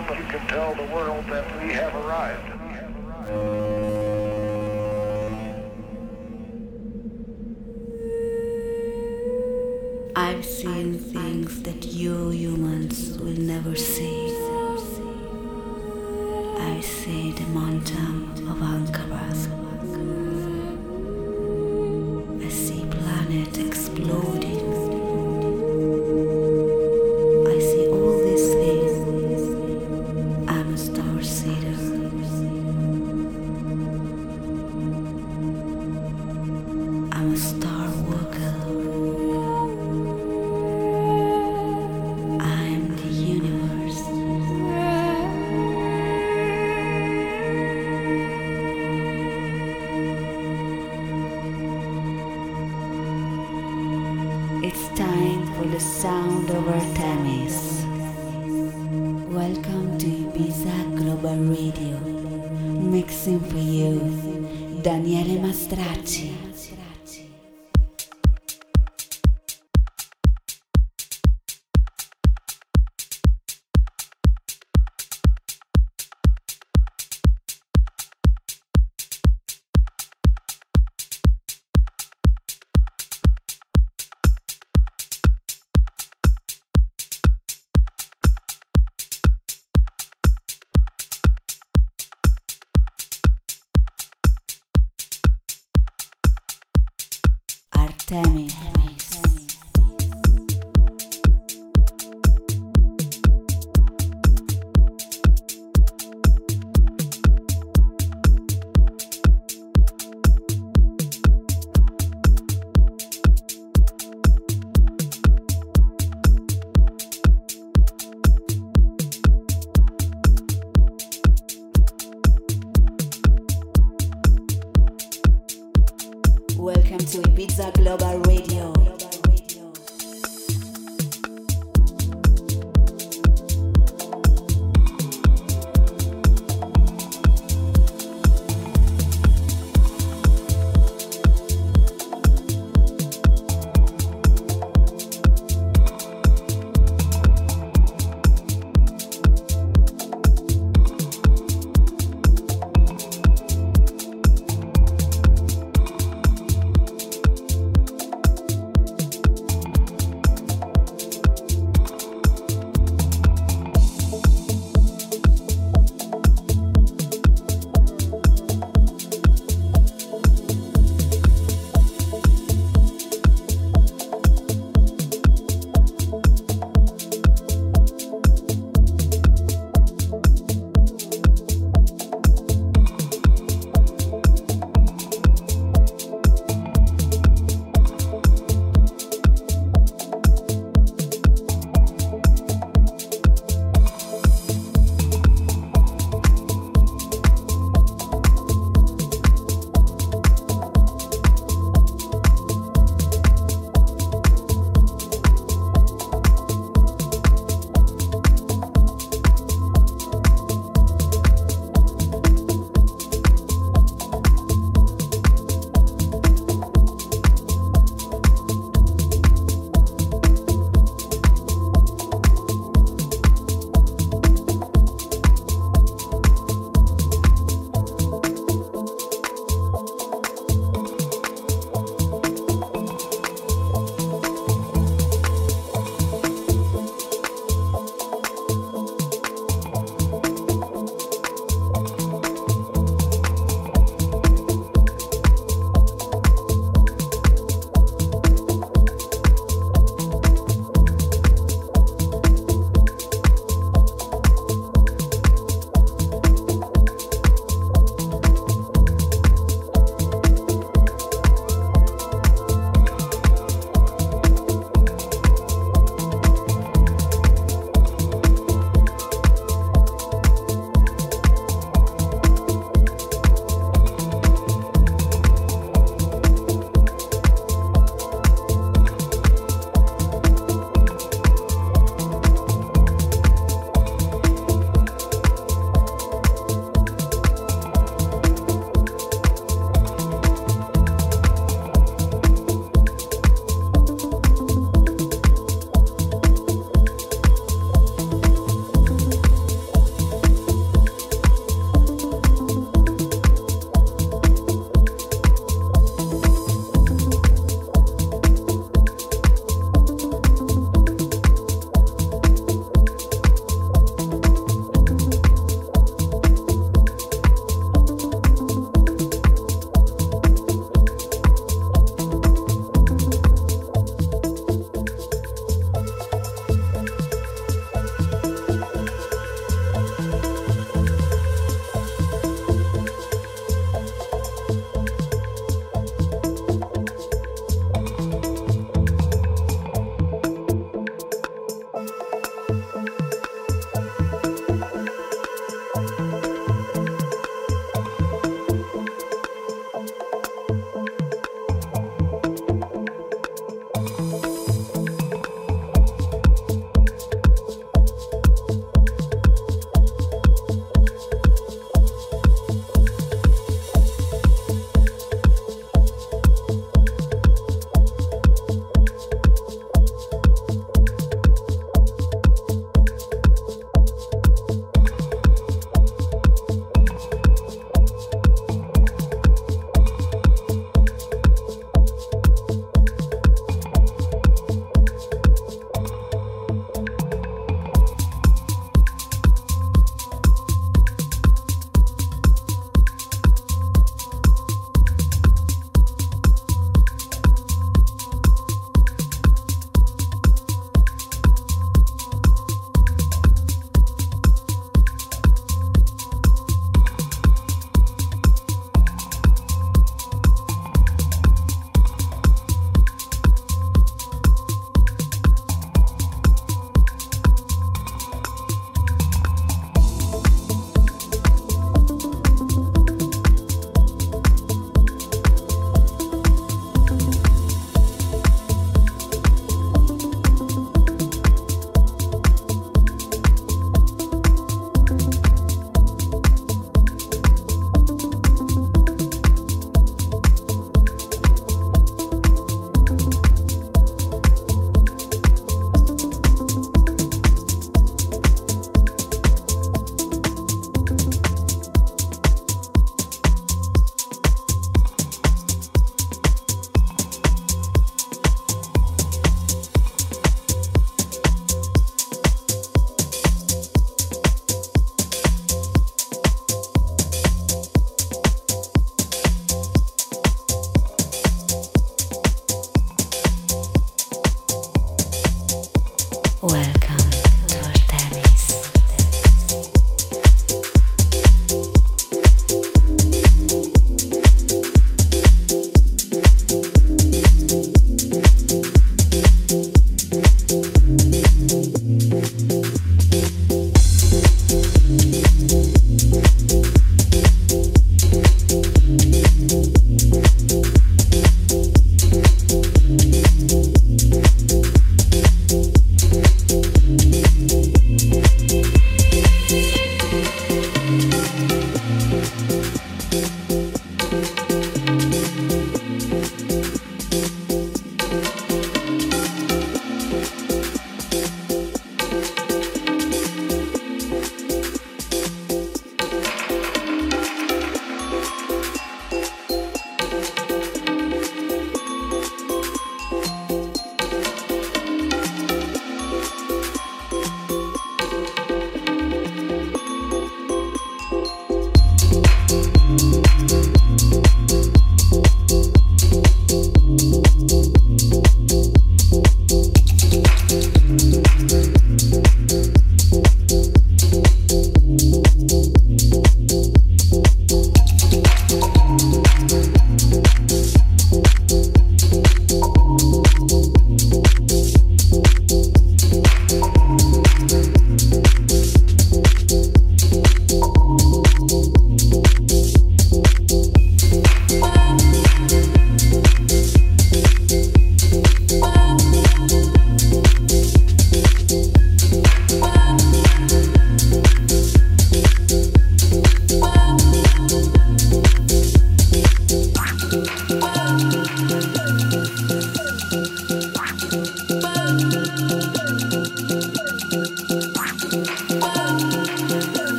system, you can tell the world that we have arrived. I've seen things that you humans will never see. I see the mountain of Ankara.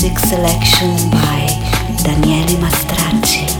Music Selection by Daniele Mastracci.